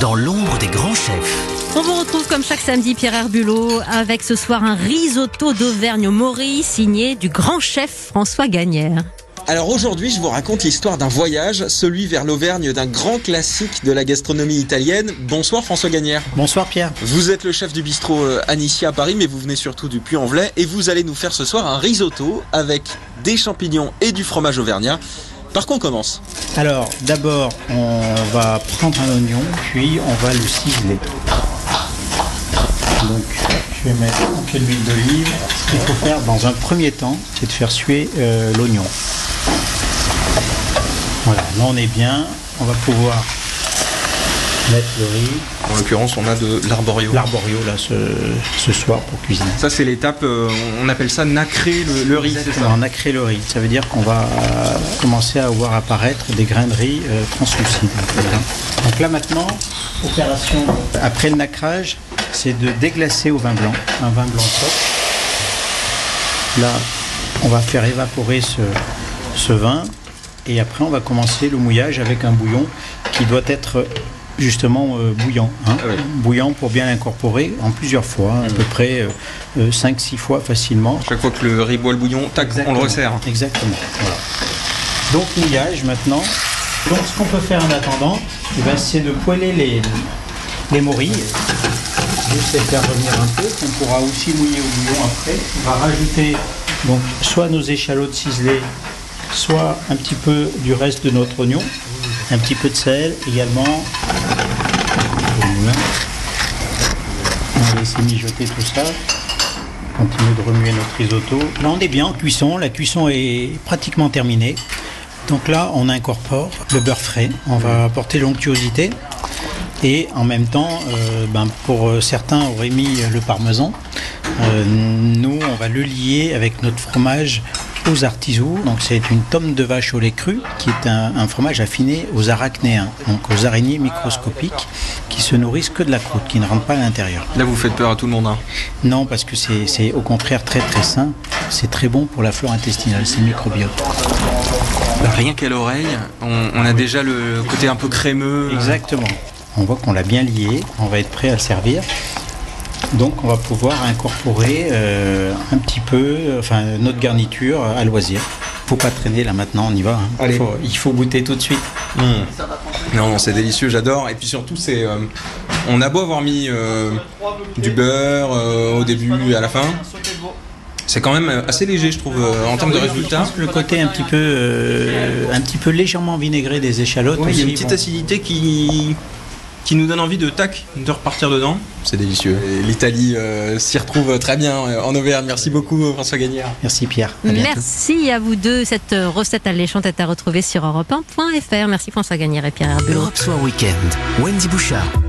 dans l'ombre des grands chefs. On vous retrouve comme chaque samedi Pierre Herbulot avec ce soir un risotto d'Auvergne au Maury signé du grand chef François Gagnère. Alors aujourd'hui, je vous raconte l'histoire d'un voyage, celui vers l'Auvergne d'un grand classique de la gastronomie italienne. Bonsoir François Gagnère. Bonsoir Pierre. Vous êtes le chef du bistrot euh, Anicia à Paris, mais vous venez surtout du Puy-en-Velay et vous allez nous faire ce soir un risotto avec des champignons et du fromage auvergnat. Par quoi on commence? Alors d'abord, on va prendre un oignon, puis on va le ciseler. Donc je vais mettre un peu d'huile d'olive. Ce qu'il faut faire dans un premier temps, c'est de faire suer euh, l'oignon. Voilà, là on est bien. On va pouvoir mettre le riz, En l'occurrence, on a de l'arborio. l'arborio là ce, ce soir pour cuisiner. Ça, c'est l'étape, euh, on appelle ça nacrer le, le riz, c'est ça on créé le riz. Ça veut dire qu'on va euh, commencer à voir apparaître des grains de riz euh, translucides. Donc là maintenant, opération après le nacrage, c'est de déglacer au vin blanc, un vin blanc sec. Là, on va faire évaporer ce, ce vin et après on va commencer le mouillage avec un bouillon qui doit être justement euh, bouillant. hein. Ah oui. Bouillant pour bien l'incorporer en plusieurs fois, à peu près 5-6 fois facilement. Chaque fois que le riz boit le bouillon, tac, on le resserre. Exactement. voilà. Donc mouillage maintenant. Donc ce qu'on peut faire en attendant, eh ben, c'est de poêler les, les morilles. Juste les faire revenir un peu. On pourra aussi mouiller au bouillon après. On va rajouter donc soit nos échalotes ciselées, soit un petit peu du reste de notre oignon, un petit peu de sel également. On va laisser mijoter tout ça. Continue de remuer notre risotto. Là, on est bien en cuisson. La cuisson est pratiquement terminée. Donc là, on incorpore le beurre frais. On va apporter l'onctuosité. Et en même temps, euh, ben, pour euh, certains auraient mis le parmesan. Euh, nous, on va le lier avec notre fromage aux artisous. Donc c'est une tome de vache au lait cru, qui est un, un fromage affiné aux arachnéens, donc aux araignées microscopiques, qui se nourrissent que de la croûte, qui ne rentrent pas à l'intérieur. Là, vous faites peur à tout le monde. hein. Non, parce que c'est au contraire très très sain. C'est très bon pour la flore intestinale, c'est microbiote. Rien qu'à l'oreille, on, on a déjà le côté un peu crémeux. Exactement. On voit qu'on l'a bien lié, on va être prêt à le servir. Donc on va pouvoir incorporer euh, un petit peu enfin, notre garniture à loisir. Faut pas traîner là maintenant, on y va. hein. Allez. Faut- il faut goûter tout de suite. Mmh. Non, c'est délicieux, j'adore. Et puis surtout, c'est, euh, on a beau avoir mis euh, du beurre au début et à la fin, c'est quand même assez léger, je trouve, en termes de résultats. Le côté un petit peu, un petit peu légèrement vinaigré des échalotes. Il y a une petite bon. acidité qui, qui nous donne envie de tac, de repartir dedans. C'est délicieux. Et L'Italie euh, s'y retrouve très bien euh, en Auvergne. Merci beaucoup, euh, François Gagnère. Merci Pierre. À. Merci à vous deux. Cette euh, recette alléchante est à retrouver sur europe1.fr. Merci François Gagnère et Pierre Herbulot. Europe Soir Weekend, Wendy Bouchard.